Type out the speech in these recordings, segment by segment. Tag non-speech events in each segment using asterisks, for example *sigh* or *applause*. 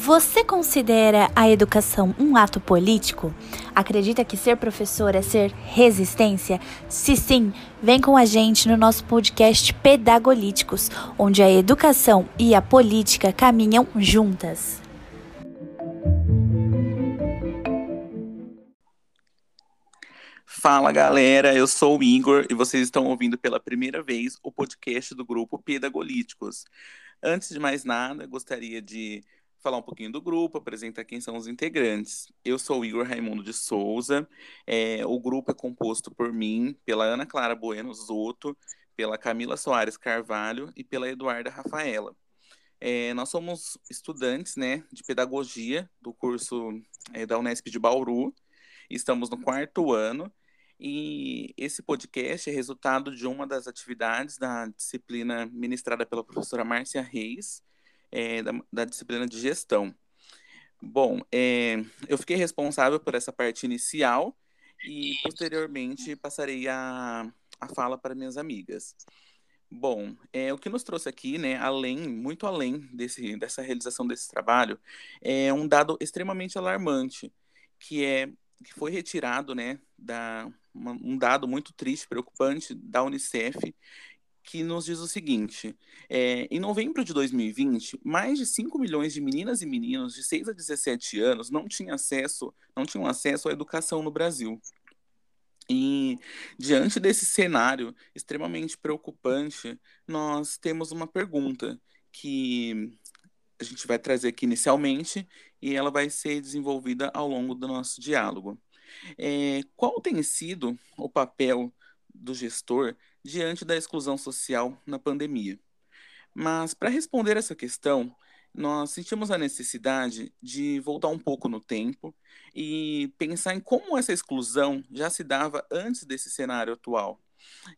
Você considera a educação um ato político? Acredita que ser professor é ser resistência? Se sim, vem com a gente no nosso podcast Pedagolíticos, onde a educação e a política caminham juntas. Fala galera, eu sou o Igor e vocês estão ouvindo pela primeira vez o podcast do grupo Pedagolíticos. Antes de mais nada, gostaria de falar um pouquinho do grupo, apresentar quem são os integrantes. Eu sou o Igor Raimundo de Souza, é, o grupo é composto por mim, pela Ana Clara Bueno Zoto, pela Camila Soares Carvalho e pela Eduarda Rafaela. É, nós somos estudantes né, de pedagogia do curso é, da Unesp de Bauru, estamos no quarto ano e esse podcast é resultado de uma das atividades da disciplina ministrada pela professora Márcia Reis, é, da, da, disciplina de gestão. Bom, é, eu fiquei responsável por essa parte inicial e posteriormente passarei a, a fala para minhas amigas. Bom, é, o que nos trouxe aqui, né, além, muito além desse, dessa realização desse trabalho, é um dado extremamente alarmante, que é que foi retirado, né, da um dado muito triste, preocupante da Unicef, que nos diz o seguinte: é, em novembro de 2020, mais de 5 milhões de meninas e meninos de 6 a 17 anos não tinham acesso, não tinham acesso à educação no Brasil. E diante desse cenário extremamente preocupante, nós temos uma pergunta que a gente vai trazer aqui inicialmente e ela vai ser desenvolvida ao longo do nosso diálogo. É, qual tem sido o papel do gestor diante da exclusão social na pandemia? Mas, para responder essa questão, nós sentimos a necessidade de voltar um pouco no tempo e pensar em como essa exclusão já se dava antes desse cenário atual.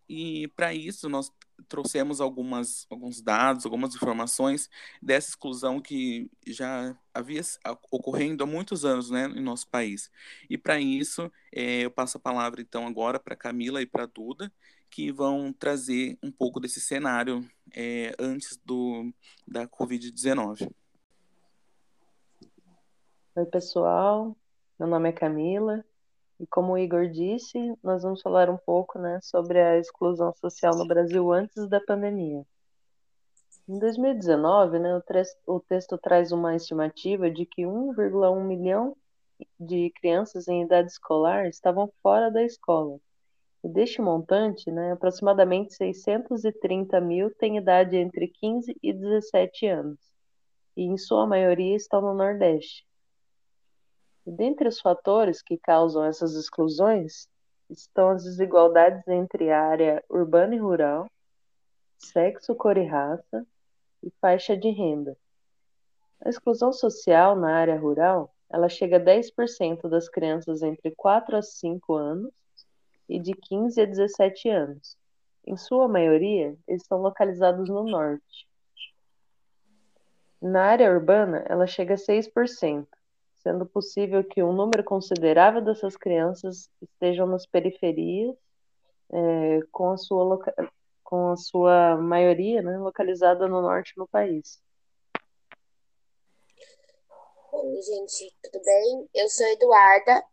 E para isso nós trouxemos algumas, alguns dados, algumas informações dessa exclusão que já havia ocorrendo há muitos anos né, em nosso país. E para isso, é, eu passo a palavra então agora para Camila e para Duda, que vão trazer um pouco desse cenário é, antes do, da Covid-19. Oi, pessoal. Meu nome é Camila. E como o Igor disse, nós vamos falar um pouco né, sobre a exclusão social no Brasil antes da pandemia. Em 2019, né, o, o texto traz uma estimativa de que 1,1 milhão de crianças em idade escolar estavam fora da escola. E deste montante, né, aproximadamente 630 mil têm idade entre 15 e 17 anos, e em sua maioria estão no Nordeste. Dentre os fatores que causam essas exclusões estão as desigualdades entre área urbana e rural, sexo, cor e raça e faixa de renda. A exclusão social na área rural, ela chega a 10% das crianças entre 4 a 5 anos e de 15 a 17 anos. Em sua maioria, eles estão localizados no norte. Na área urbana, ela chega a 6%, sendo possível que um número considerável dessas crianças estejam nas periferias, é, com, a sua com a sua maioria né, localizada no norte do país. Oi, gente, tudo bem? Eu sou Eduarda,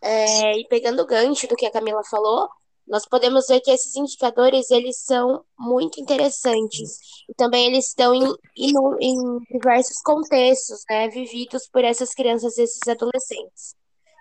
é, e pegando o gancho do que a Camila falou, nós podemos ver que esses indicadores eles são muito interessantes e também eles estão em, em, em diversos contextos, né, vividos por essas crianças e esses adolescentes.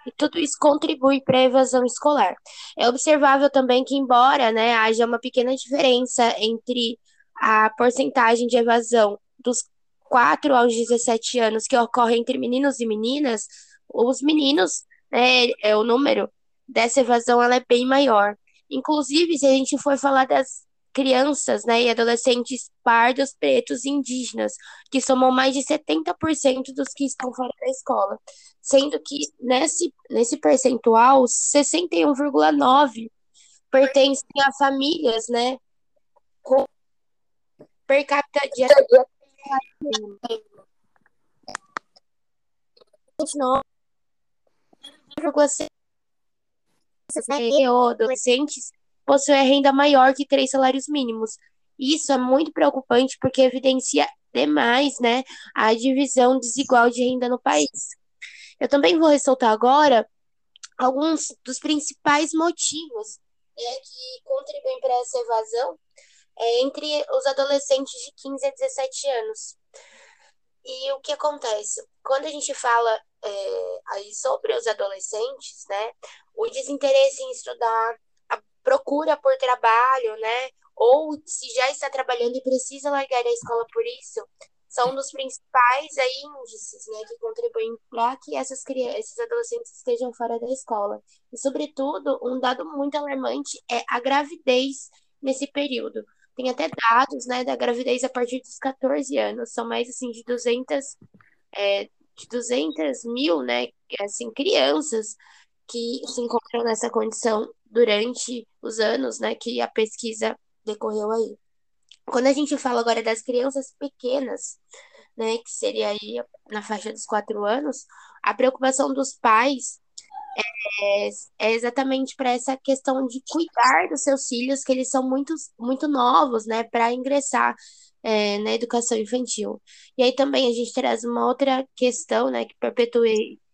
E tudo isso contribui para a evasão escolar. É observável também que, embora né, haja uma pequena diferença entre a porcentagem de evasão dos 4 aos 17 anos que ocorre entre meninos e meninas, os meninos, né, é, o número dessa evasão ela é bem maior. Inclusive, se a gente for falar das crianças né, e adolescentes pardos, pretos e indígenas, que somam mais de 70% dos que estão fora da escola, sendo que nesse, nesse percentual, 61,9% pertencem a famílias né, com per capita de 29,6% ou adolescentes possuem renda maior que três salários mínimos. Isso é muito preocupante porque evidencia demais, né, a divisão desigual de renda no país. Eu também vou ressaltar agora alguns dos principais motivos né, que contribuem para essa evasão é, entre os adolescentes de 15 a 17 anos. E o que acontece? Quando a gente fala é, aí sobre os adolescentes, né, o desinteresse em estudar, a procura por trabalho, né, ou se já está trabalhando e precisa largar a escola por isso, são um dos principais aí, índices né, que contribuem para que essas crianças, esses adolescentes estejam fora da escola. E, sobretudo, um dado muito alarmante é a gravidez nesse período. Tem até dados né, da gravidez a partir dos 14 anos, são mais assim de 200, é, de 200 mil né, assim, crianças que se encontram nessa condição durante os anos né, que a pesquisa decorreu aí. Quando a gente fala agora das crianças pequenas, né, que seria aí na faixa dos quatro anos, a preocupação dos pais é, é exatamente para essa questão de cuidar dos seus filhos, que eles são muito, muito novos, né, para ingressar é, na educação infantil. E aí também a gente traz uma outra questão, né, que perpetua,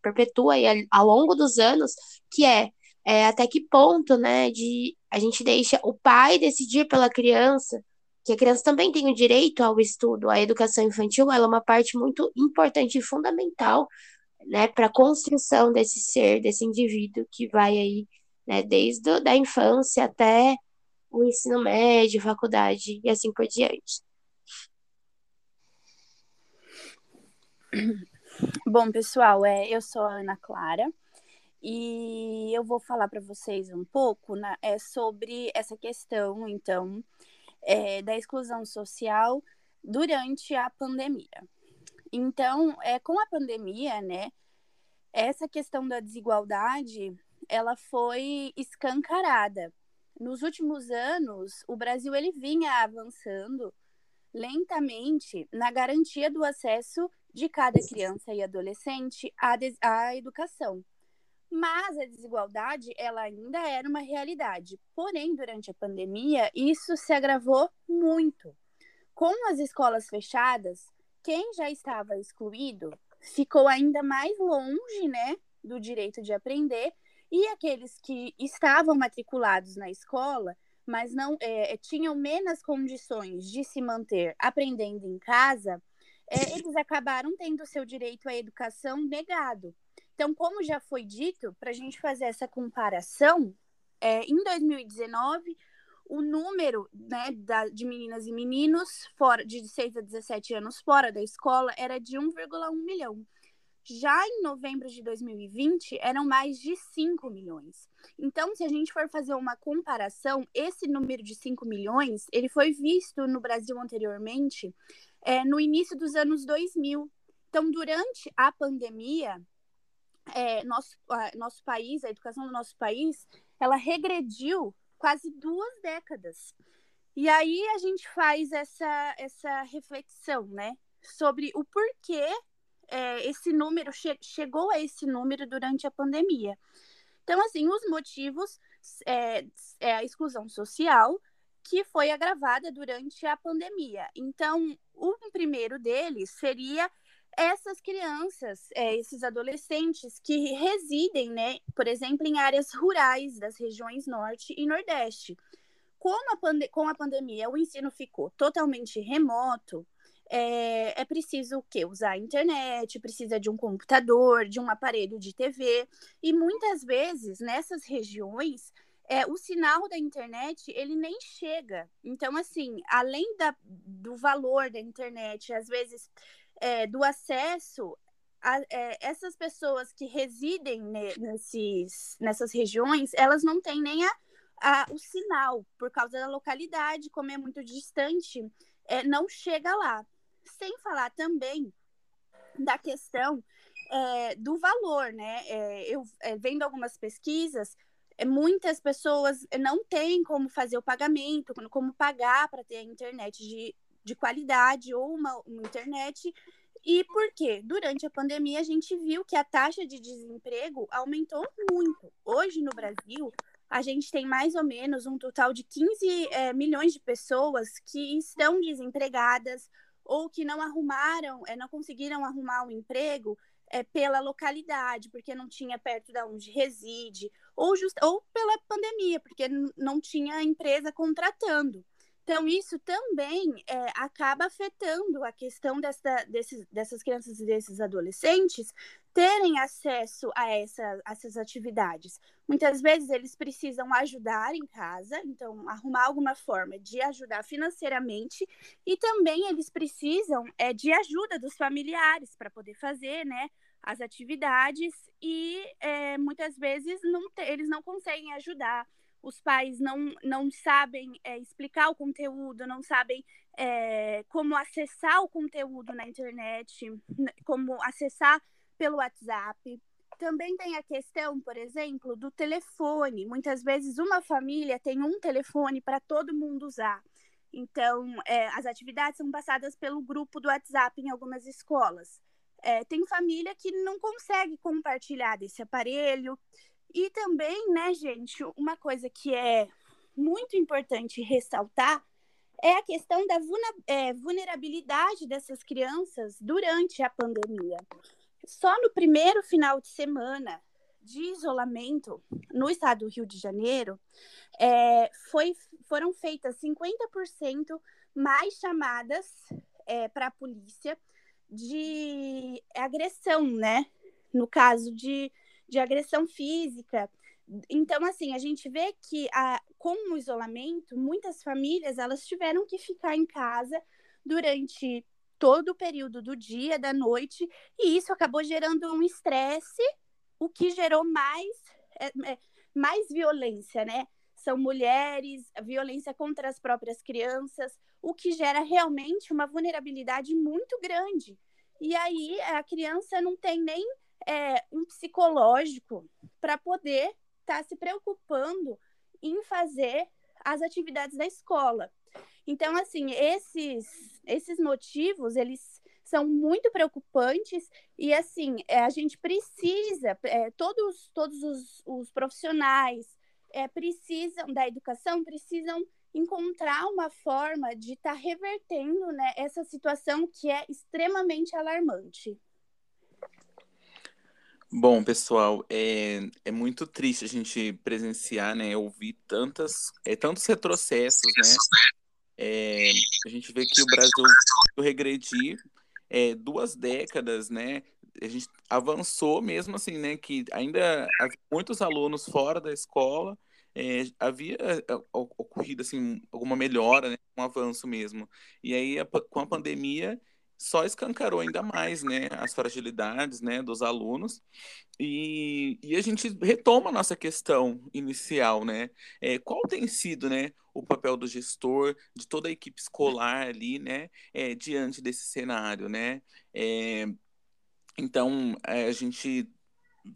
perpetua aí ao longo dos anos, que é, é até que ponto, né, de a gente deixa o pai decidir pela criança, que a criança também tem o direito ao estudo, à educação infantil, ela é uma parte muito importante e fundamental, né, para a construção desse ser, desse indivíduo que vai aí, né, desde a da infância até o ensino médio, faculdade e assim por diante. Bom, pessoal, é, eu sou a Ana Clara e eu vou falar para vocês um pouco né, é, sobre essa questão, então, é, da exclusão social durante a pandemia. Então, é, com a pandemia, né, essa questão da desigualdade, ela foi escancarada. Nos últimos anos, o Brasil ele vinha avançando lentamente na garantia do acesso de cada criança e adolescente à, à educação. Mas a desigualdade, ela ainda era uma realidade. Porém, durante a pandemia, isso se agravou muito. Com as escolas fechadas, quem já estava excluído ficou ainda mais longe, né, do direito de aprender, e aqueles que estavam matriculados na escola, mas não é, tinham menos condições de se manter aprendendo em casa, é, eles acabaram tendo seu direito à educação negado. Então, como já foi dito, para a gente fazer essa comparação, é, em 2019, o número né, da, de meninas e meninos fora de 6 a 17 anos fora da escola era de 1,1 milhão. Já em novembro de 2020, eram mais de 5 milhões. Então, se a gente for fazer uma comparação, esse número de 5 milhões, ele foi visto no Brasil anteriormente, é, no início dos anos 2000. Então, durante a pandemia, é, nosso, nosso país, a educação do nosso país, ela regrediu quase duas décadas. E aí a gente faz essa, essa reflexão, né, sobre o porquê é, esse número che chegou a esse número durante a pandemia. Então, assim, os motivos é, é a exclusão social, que foi agravada durante a pandemia. Então, o primeiro deles seria essas crianças, é, esses adolescentes que residem, né, por exemplo, em áreas rurais das regiões norte e nordeste. Como a com a pandemia o ensino ficou totalmente remoto, é, é preciso o quê? Usar a internet, precisa de um computador, de um aparelho de TV, e muitas vezes nessas regiões é, o sinal da internet ele nem chega. Então, assim, além da, do valor da internet, às vezes é, do acesso a, é, essas pessoas que residem nesses, nessas regiões, elas não têm nem a, a, o sinal, por causa da localidade, como é muito distante, é, não chega lá. Sem falar também da questão é, do valor, né? É, eu é, vendo algumas pesquisas, é, muitas pessoas não têm como fazer o pagamento, como pagar para ter a internet de de qualidade ou uma, uma internet. E por quê? Durante a pandemia, a gente viu que a taxa de desemprego aumentou muito. Hoje, no Brasil, a gente tem mais ou menos um total de 15 é, milhões de pessoas que estão desempregadas ou que não arrumaram, é, não conseguiram arrumar um emprego é, pela localidade, porque não tinha perto de onde reside, ou, just, ou pela pandemia, porque não tinha empresa contratando. Então, isso também é, acaba afetando a questão dessa, desses, dessas crianças e desses adolescentes terem acesso a, essa, a essas atividades. Muitas vezes eles precisam ajudar em casa, então, arrumar alguma forma de ajudar financeiramente, e também eles precisam é, de ajuda dos familiares para poder fazer né, as atividades, e é, muitas vezes não eles não conseguem ajudar os pais não, não sabem é, explicar o conteúdo, não sabem é, como acessar o conteúdo na internet, como acessar pelo WhatsApp. Também tem a questão, por exemplo, do telefone. Muitas vezes uma família tem um telefone para todo mundo usar. Então, é, as atividades são passadas pelo grupo do WhatsApp em algumas escolas. É, tem família que não consegue compartilhar desse aparelho, e também, né, gente, uma coisa que é muito importante ressaltar é a questão da é, vulnerabilidade dessas crianças durante a pandemia. Só no primeiro final de semana de isolamento no estado do Rio de Janeiro, é, foi, foram feitas 50% mais chamadas é, para a polícia de agressão, né? No caso de de agressão física. Então, assim, a gente vê que a, com o isolamento, muitas famílias elas tiveram que ficar em casa durante todo o período do dia, da noite, e isso acabou gerando um estresse, o que gerou mais, é, é, mais violência, né? São mulheres, violência contra as próprias crianças, o que gera realmente uma vulnerabilidade muito grande. E aí a criança não tem nem é, um psicológico para poder estar tá se preocupando em fazer as atividades da escola. Então, assim, esses, esses motivos, eles são muito preocupantes e, assim, é, a gente precisa, é, todos, todos os, os profissionais é, precisam da educação, precisam encontrar uma forma de estar tá revertendo né, essa situação que é extremamente alarmante. Bom, pessoal, é, é muito triste a gente presenciar, né, ouvir tantas, é, tantos retrocessos, né? É, a gente vê que o Brasil regredir é, duas décadas, né? A gente avançou mesmo assim, né? Que ainda muitos alunos fora da escola, é, havia é, ocorrido assim alguma melhora, né, um avanço mesmo. E aí a, com a pandemia só escancarou ainda mais né, as fragilidades né, dos alunos. E, e a gente retoma a nossa questão inicial, né? É, qual tem sido né, o papel do gestor, de toda a equipe escolar ali, né, é, diante desse cenário, né? É, então, é, a gente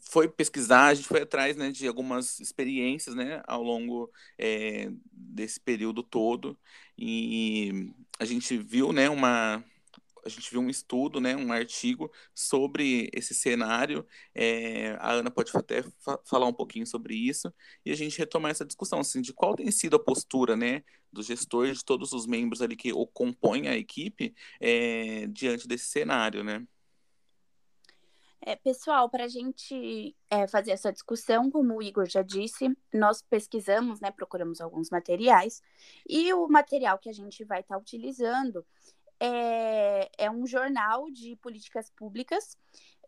foi pesquisar, a gente foi atrás né, de algumas experiências né, ao longo é, desse período todo e a gente viu né, uma, a gente viu um estudo, né, um artigo sobre esse cenário. É, a Ana pode até fa falar um pouquinho sobre isso e a gente retomar essa discussão, assim, de qual tem sido a postura, né, dos gestores, de todos os membros ali que compõem a equipe é, diante desse cenário, né? É, pessoal, para a gente é, fazer essa discussão, como o Igor já disse, nós pesquisamos, né, procuramos alguns materiais, e o material que a gente vai estar tá utilizando é, é um jornal de políticas públicas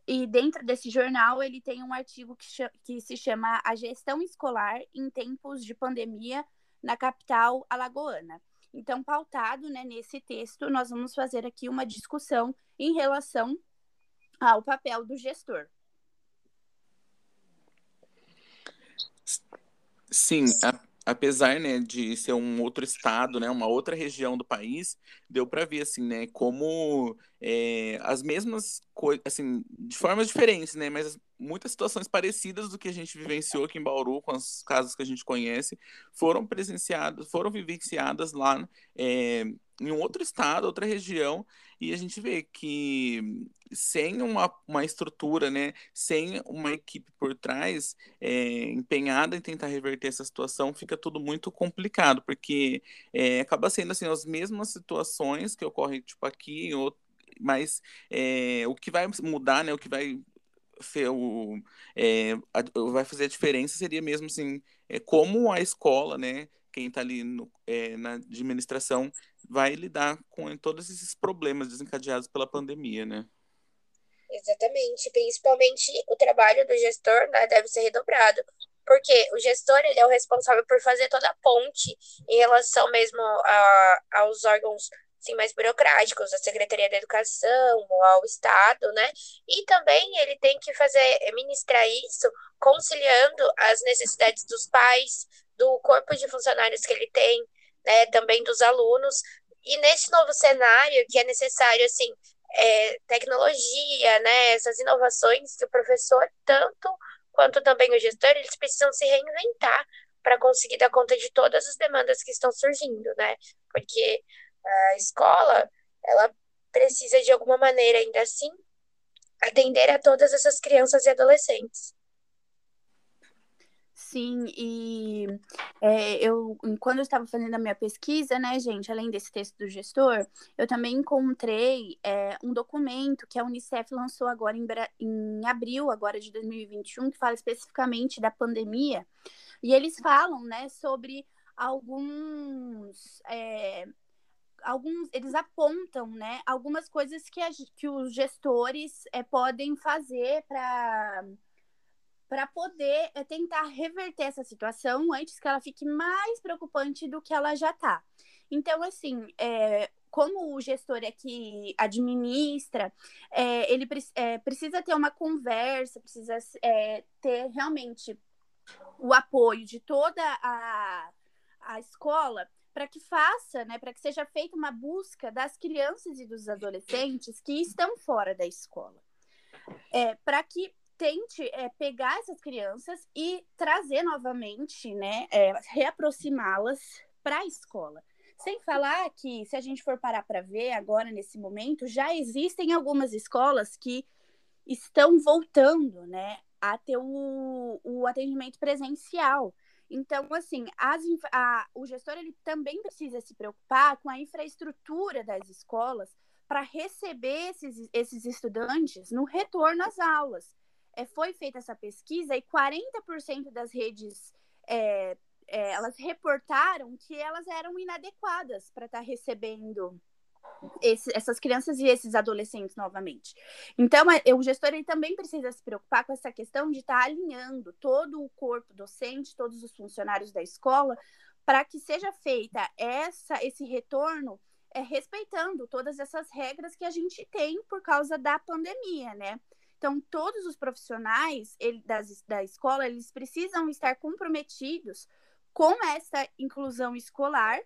e dentro desse jornal ele tem um artigo que, que, se chama A Gestão Escolar em Tempos de Pandemia na Capital Alagoana. Então, pautado né, nesse texto, nós vamos fazer aqui uma discussão em relação ao papel do gestor. Sim, a apesar, né, de ser um outro estado, né, uma outra região do país, deu para ver, assim, né, como é, as mesmas coisas, assim, de formas diferentes, né, mas muitas situações parecidas do que a gente vivenciou aqui em Bauru, com os casos que a gente conhece, foram presenciadas, foram vivenciadas lá é, em um outro estado, outra região, e a gente vê que sem uma, uma estrutura, né, sem uma equipe por trás é, empenhada em tentar reverter essa situação, fica tudo muito complicado, porque é, acaba sendo assim as mesmas situações que ocorrem tipo aqui, mas é, o que vai mudar, né, o que vai ser o, é, a, vai fazer a diferença seria mesmo assim é, como a escola, né, quem está ali no, é, na administração vai lidar com todos esses problemas desencadeados pela pandemia, né? Exatamente, principalmente o trabalho do gestor né, deve ser redobrado, porque o gestor ele é o responsável por fazer toda a ponte em relação mesmo a, aos órgãos assim, mais burocráticos, a Secretaria da Educação, ao Estado, né? E também ele tem que fazer, ministrar isso conciliando as necessidades dos pais, do corpo de funcionários que ele tem, né, também dos alunos. E nesse novo cenário, que é necessário, assim, é, tecnologia, né, essas inovações que o professor, tanto quanto também o gestor, eles precisam se reinventar para conseguir dar conta de todas as demandas que estão surgindo, né? Porque a escola, ela precisa de alguma maneira ainda assim atender a todas essas crianças e adolescentes. Sim, e é, eu, quando eu estava fazendo a minha pesquisa, né, gente, além desse texto do gestor, eu também encontrei é, um documento que a Unicef lançou agora em, em abril, agora de 2021, que fala especificamente da pandemia, e eles falam, né, sobre alguns... É, alguns, eles apontam, né, algumas coisas que, a, que os gestores é, podem fazer para para poder é, tentar reverter essa situação antes que ela fique mais preocupante do que ela já está. Então, assim, é, como o gestor é que administra, é, ele é, precisa ter uma conversa, precisa é, ter realmente o apoio de toda a, a escola para que faça, né, para que seja feita uma busca das crianças e dos adolescentes que estão fora da escola. É, para que tente é, pegar essas crianças e trazer novamente, né, é, reaproximá-las para a escola. Sem falar que, se a gente for parar para ver agora, nesse momento, já existem algumas escolas que estão voltando, né, a ter o, o atendimento presencial. Então, assim, as, a, o gestor ele também precisa se preocupar com a infraestrutura das escolas para receber esses, esses estudantes no retorno às aulas. É, foi feita essa pesquisa e 40% das redes é, é, elas reportaram que elas eram inadequadas para estar tá recebendo esse, essas crianças e esses adolescentes novamente. Então, o gestor ele também precisa se preocupar com essa questão de estar tá alinhando todo o corpo docente, todos os funcionários da escola, para que seja feita essa, esse retorno é, respeitando todas essas regras que a gente tem por causa da pandemia, né? Então, todos os profissionais ele, das, da escola, eles precisam estar comprometidos com essa inclusão escolar,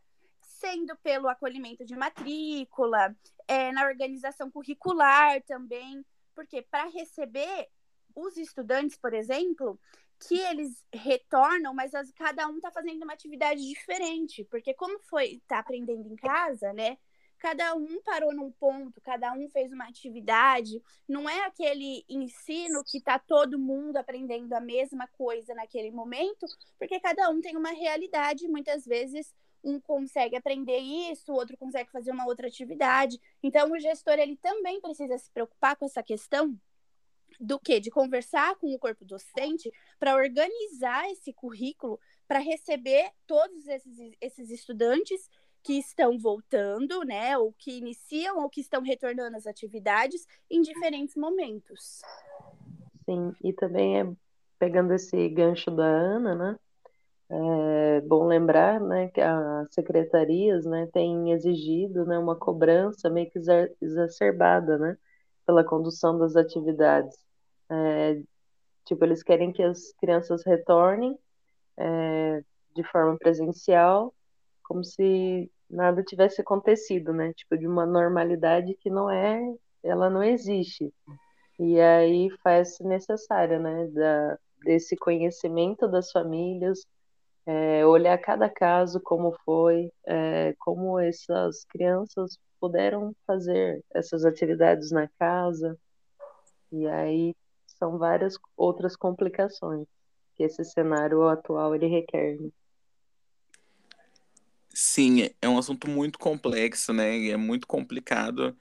sendo pelo acolhimento de matrícula, é, na organização curricular também, porque para receber os estudantes, por exemplo, que eles retornam, mas as, cada um está fazendo uma atividade diferente, porque como foi está aprendendo em casa, né? cada um parou num ponto, cada um fez uma atividade. Não é aquele ensino que está todo mundo aprendendo a mesma coisa naquele momento, porque cada um tem uma realidade. Muitas vezes um consegue aprender isso, o outro consegue fazer uma outra atividade. Então o gestor ele também precisa se preocupar com essa questão do que de conversar com o corpo docente para organizar esse currículo para receber todos esses, esses estudantes que estão voltando, né, ou que iniciam ou que estão retornando às atividades em diferentes momentos. Sim, e também é pegando esse gancho da Ana, né? É bom lembrar, né, que as secretarias, né, têm exigido, né, uma cobrança meio que exacerbada, né, pela condução das atividades. É, tipo, eles querem que as crianças retornem é, de forma presencial como se nada tivesse acontecido, né? Tipo, de uma normalidade que não é, ela não existe. E aí faz necessário, né, da, desse conhecimento das famílias, é, olhar cada caso, como foi, é, como essas crianças puderam fazer essas atividades na casa, e aí são várias outras complicações que esse cenário atual ele requer. Né? Sim, é um assunto muito complexo, né? É muito complicado.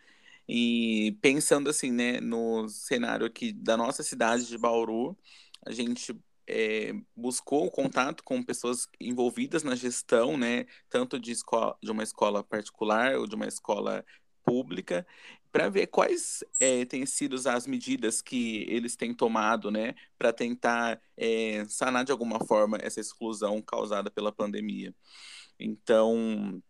E pensando assim, né, no cenário aqui da nossa cidade de Bauru, a gente é, buscou o contato com pessoas envolvidas na gestão, né, tanto de, escola, de uma escola particular ou de uma escola pública, para ver quais é, têm sido as medidas que eles têm tomado, né, para tentar é, sanar de alguma forma essa exclusão causada pela pandemia. Então,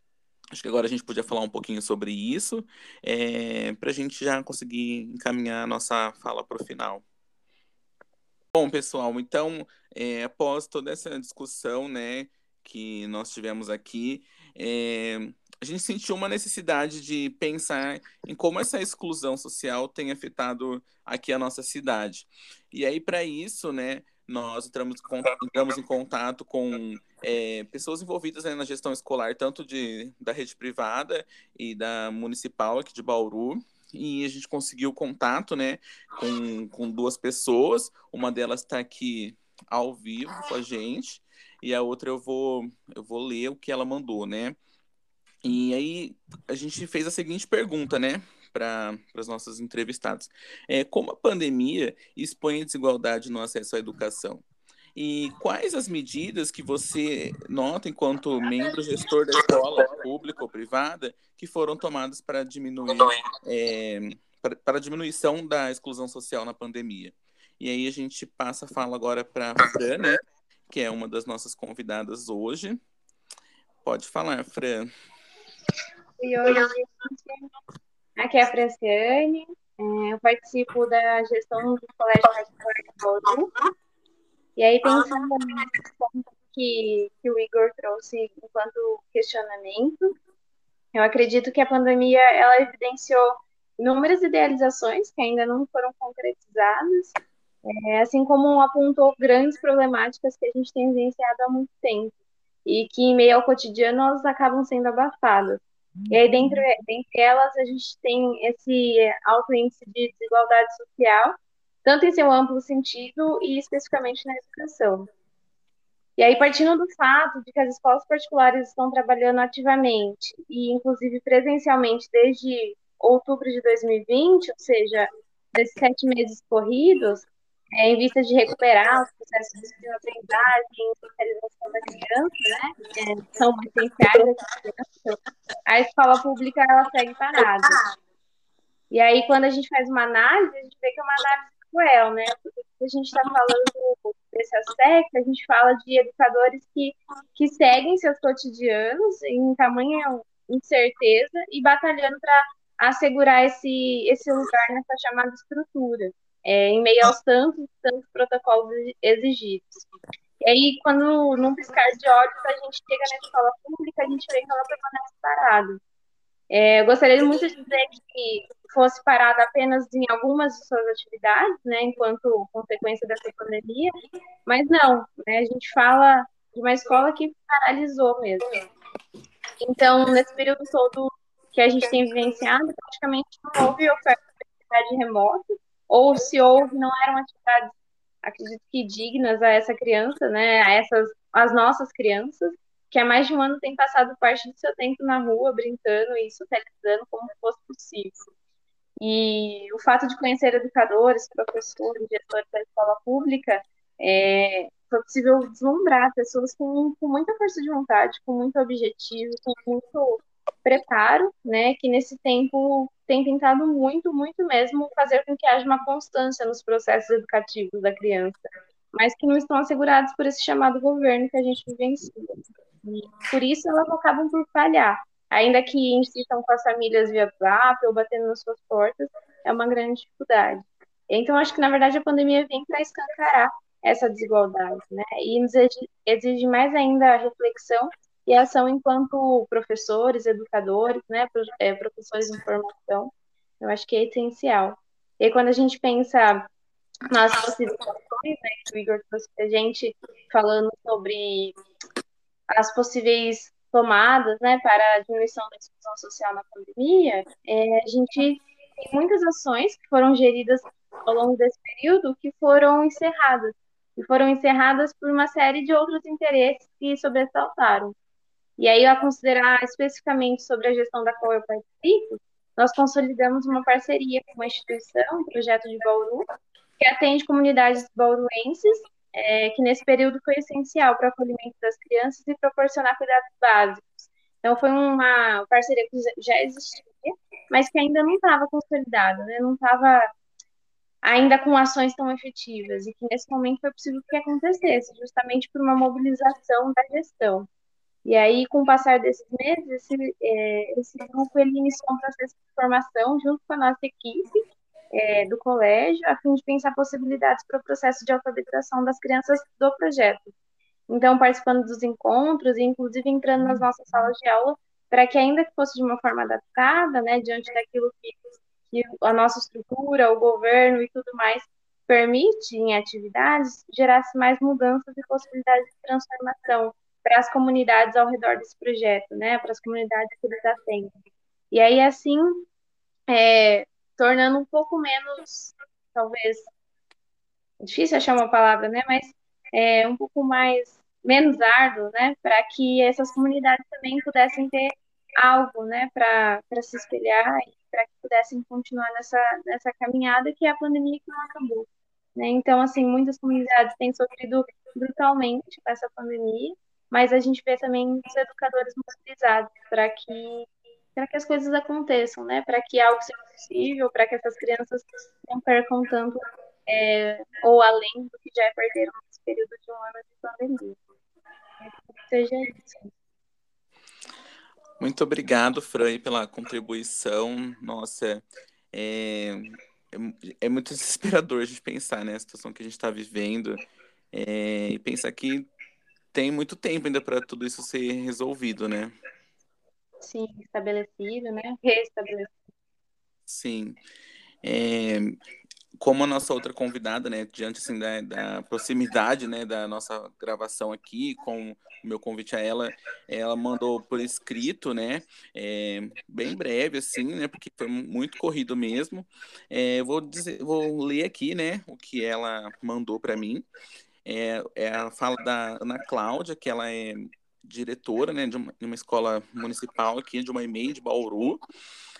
acho que agora a gente podia falar um pouquinho sobre isso, é, para a gente já conseguir encaminhar a nossa fala para o final. Bom, pessoal, então, é, após toda essa discussão, né, que nós tivemos aqui, é, a gente sentiu uma necessidade de pensar em como essa exclusão social tem afetado aqui a nossa cidade. E aí, para isso, né, nós entramos, entramos em contato com é, pessoas envolvidas né, na gestão escolar, tanto de, da rede privada e da municipal aqui de Bauru, e a gente conseguiu contato, né, com, com duas pessoas. Uma delas está aqui ao vivo com a gente e a outra eu vou eu vou ler o que ela mandou, né? E aí a gente fez a seguinte pergunta, né, para os nossos entrevistados: é, como a pandemia expõe a desigualdade no acesso à educação? E quais as medidas que você nota enquanto membro gestor da escola, pública ou privada, que foram tomadas para diminuir é, para, a diminuição da exclusão social na pandemia? E aí a gente passa a fala agora para a Fran, né, que é uma das nossas convidadas hoje. Pode falar, Fran. Oi, oi. Aqui é a Franciane, é, eu participo da gestão do Colégio Bauru e aí, pensando no que, que o Igor trouxe enquanto questionamento, eu acredito que a pandemia ela evidenciou inúmeras idealizações que ainda não foram concretizadas, é, assim como apontou grandes problemáticas que a gente tem vivenciado há muito tempo e que, em meio ao cotidiano, elas acabam sendo abafadas. E aí, dentre, dentre elas, a gente tem esse alto índice de desigualdade social, tanto em seu amplo sentido e especificamente na educação. E aí, partindo do fato de que as escolas particulares estão trabalhando ativamente e, inclusive, presencialmente desde outubro de 2020, ou seja, desses sete meses corridos, é, em vista de recuperar os processos de aprendizagem e socialização da criança, né, é, são essenciais a escola pública ela segue parada. E aí, quando a gente faz uma análise, a gente vê que é uma análise cruel, né? Porque a gente está falando desse aspecto, a gente fala de educadores que, que seguem seus cotidianos em tamanha incerteza e batalhando para assegurar esse, esse lugar nessa chamada estrutura, é, em meio aos tantos, tantos protocolos exigidos. E aí, quando num piscar de olhos a gente chega na escola pública, a gente vê que ela permanece parada. É, eu gostaria muito de dizer que fosse parada apenas em algumas de suas atividades, né, enquanto consequência dessa pandemia, mas não, né, a gente fala de uma escola que paralisou mesmo. Então, nesse período todo que a gente tem vivenciado, praticamente não houve oferta de atividade remota, ou se houve, não eram atividades, acredito que dignas a essa criança, né, a essas, as nossas crianças, que há mais de um ano tem passado parte do seu tempo na rua, brincando e socializando como fosse possível. E o fato de conhecer educadores, professores, gestores da escola pública, é, foi possível deslumbrar pessoas com, com muita força de vontade, com muito objetivo, com muito preparo, né, que nesse tempo tem tentado muito, muito mesmo fazer com que haja uma constância nos processos educativos da criança, mas que não estão assegurados por esse chamado governo que a gente vivencia. E por isso elas acabam por falhar. Ainda que insistam com as famílias via WhatsApp ou batendo nas suas portas, é uma grande dificuldade. Então, acho que, na verdade, a pandemia vem para escancarar essa desigualdade, né? E nos exige mais ainda a reflexão e a ação enquanto professores, educadores, né? É, professores em formação. Eu acho que é essencial. E quando a gente pensa nas possíveis ações, né, que o Igor trouxe a gente falando sobre as possíveis tomadas né, para a diminuição da exclusão social na pandemia, é, a gente tem muitas ações que foram geridas ao longo desse período que foram encerradas. E foram encerradas por uma série de outros interesses que sobressaltaram. E aí, a considerar especificamente sobre a gestão da qual eu participo, nós consolidamos uma parceria com uma instituição, um projeto de Bauru, que atende comunidades bauruenses, é, que nesse período foi essencial para o acolhimento das crianças e proporcionar cuidados básicos. Então, foi uma parceria que já existia, mas que ainda não estava consolidada, né? não estava ainda com ações tão efetivas, e que nesse momento foi possível que acontecesse, justamente por uma mobilização da gestão. E aí, com o passar desses meses, esse, é, esse grupo ele iniciou um processo de formação junto com a nossa equipe é, do colégio, a fim de pensar possibilidades para o processo de alfabetização das crianças do projeto. Então, participando dos encontros e, inclusive, entrando nas nossas salas de aula, para que, ainda que fosse de uma forma adaptada, né, diante daquilo que, que a nossa estrutura, o governo e tudo mais permite em atividades, gerasse mais mudanças e possibilidades de transformação para as comunidades ao redor desse projeto, né, para as comunidades que eles atendem. E aí, assim, é, tornando um pouco menos, talvez, difícil achar uma palavra, né, mas é, um pouco mais, menos árduo, né, para que essas comunidades também pudessem ter algo, né, para se espelhar e para que pudessem continuar nessa, nessa caminhada que é a pandemia que não acabou. Né? Então, assim, muitas comunidades têm sofrido brutalmente com essa pandemia, mas a gente vê também os educadores mobilizados para que para que as coisas aconteçam, né? Para que algo seja possível, para que essas crianças não percam tanto é, ou além do que já perderam nesse período de um ano de pandemia. Seja isso. Muito obrigado, Fran, pela contribuição. Nossa, é, é, é muito *laughs* desesperador a gente pensar né, situação que a gente está vivendo é, e pensar que tem muito tempo ainda para tudo isso ser resolvido, né? Sim, estabelecido, né? Restabelecido. Sim. É, como a nossa outra convidada, né, diante assim, da, da, proximidade né, da nossa gravação aqui, com o meu convite a ela, ela mandou por escrito, né, é, bem breve, assim, né, porque foi muito corrido mesmo. É, vou, dizer, vou ler aqui, né, o que ela mandou para mim é, é a fala da Ana Cláudia, que ela é diretora né, de, uma, de uma escola municipal aqui, de uma EMEI de Bauru.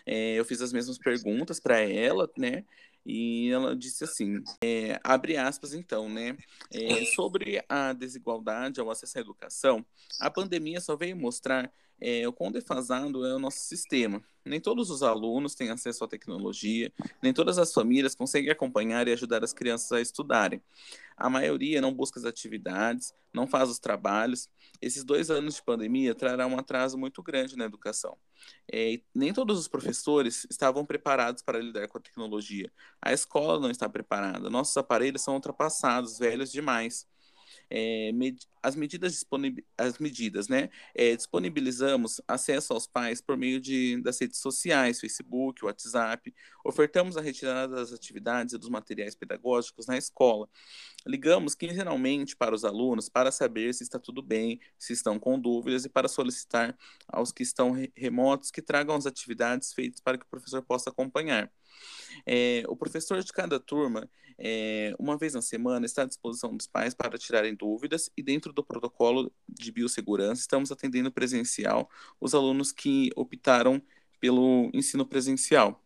É, eu fiz as mesmas perguntas para ela, né? E ela disse assim, é, abre aspas então, né? É, sobre a desigualdade ao acesso à educação, a pandemia só veio mostrar é, o quão defasado é o nosso sistema. Nem todos os alunos têm acesso à tecnologia, nem todas as famílias conseguem acompanhar e ajudar as crianças a estudarem. A maioria não busca as atividades, não faz os trabalhos. Esses dois anos de pandemia trarão um atraso muito grande na educação. É, nem todos os professores estavam preparados para lidar com a tecnologia. A escola não está preparada. Nossos aparelhos são ultrapassados, velhos demais é, med as medidas, as medidas né? É, disponibilizamos acesso aos pais por meio de, das redes sociais, Facebook, WhatsApp, ofertamos a retirada das atividades e dos materiais pedagógicos na escola. Ligamos quinzenalmente para os alunos para saber se está tudo bem, se estão com dúvidas e para solicitar aos que estão remotos que tragam as atividades feitas para que o professor possa acompanhar. É, o professor de cada turma, é, uma vez na semana, está à disposição dos pais para tirarem dúvidas e, dentro do protocolo de biossegurança, estamos atendendo presencial os alunos que optaram pelo ensino presencial.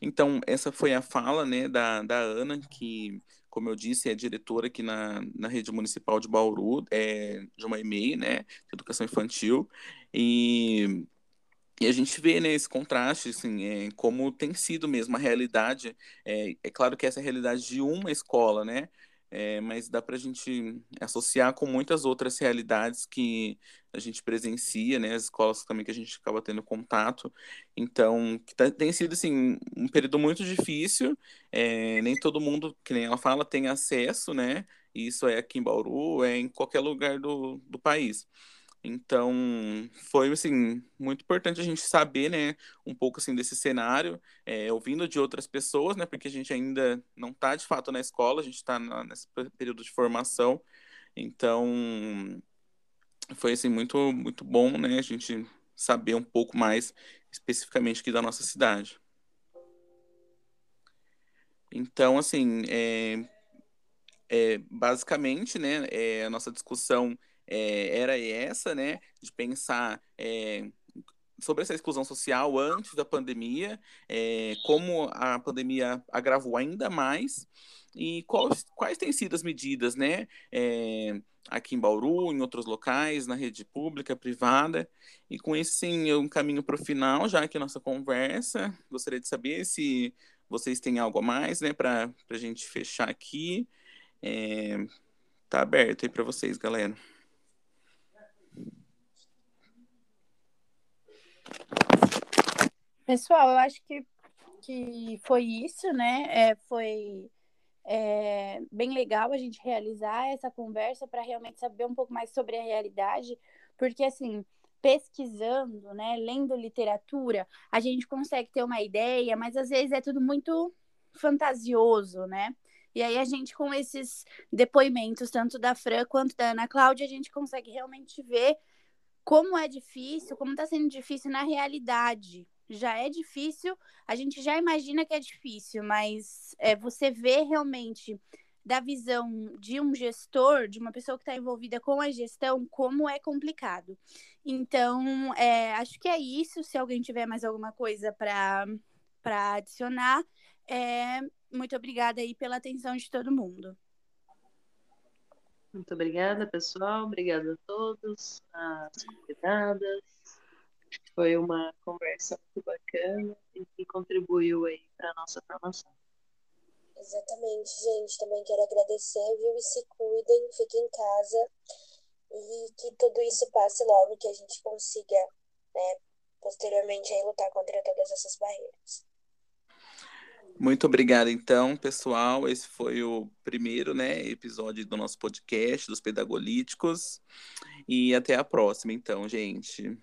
Então, essa foi a fala né, da, da Ana, que, como eu disse, é diretora aqui na, na rede municipal de Bauru, é, de uma EMEI, né, de educação infantil, e e a gente vê né, esse contraste, assim, é, como tem sido mesmo a realidade. É, é claro que essa é a realidade de uma escola, né? É, mas dá para a gente associar com muitas outras realidades que a gente presencia, né? As escolas também que a gente acaba tendo contato. Então, tá, tem sido, assim, um período muito difícil. É, nem todo mundo, que nem ela fala, tem acesso, né? Isso é aqui em Bauru, é em qualquer lugar do, do país. Então, foi, assim, muito importante a gente saber, né, um pouco, assim, desse cenário, é, ouvindo de outras pessoas, né, porque a gente ainda não está, de fato, na escola, a gente está nesse período de formação. Então, foi assim muito muito bom, né? A gente saber um pouco mais especificamente aqui da nossa cidade. Então, assim, é, é, basicamente, né, é, a nossa discussão é, era essa, né, de pensar é, sobre essa exclusão social antes da pandemia, é, como a pandemia agravou ainda mais e quais, quais têm sido as medidas, né, é, aqui em Bauru, em outros locais, na rede pública, privada. E com isso, sim, eu caminho para o final, já que a nossa conversa. Gostaria de saber se vocês têm algo a mais, né, para a gente fechar aqui. É, tá aberto aí para vocês, galera. Pessoal, eu acho que, que foi isso, né? É, foi é bem legal a gente realizar essa conversa para realmente saber um pouco mais sobre a realidade, porque assim, pesquisando, né, lendo literatura, a gente consegue ter uma ideia, mas às vezes é tudo muito fantasioso, né? E aí a gente com esses depoimentos, tanto da Fran quanto da Ana Cláudia, a gente consegue realmente ver como é difícil, como está sendo difícil na realidade, já é difícil, a gente já imagina que é difícil, mas é, você vê realmente da visão de um gestor, de uma pessoa que está envolvida com a gestão, como é complicado. Então, é, acho que é isso. Se alguém tiver mais alguma coisa para adicionar, é, muito obrigada aí pela atenção de todo mundo. Muito obrigada, pessoal. Obrigada a todos, as convidadas, foi uma conversa muito bacana e que contribuiu aí para a nossa formação. Exatamente, gente. Também quero agradecer, viu? E se cuidem, fiquem em casa e que tudo isso passe logo, que a gente consiga, né, posteriormente aí lutar contra todas essas barreiras. Muito obrigado, então, pessoal. Esse foi o primeiro né, episódio do nosso podcast dos Pedagolíticos. E até a próxima, então, gente.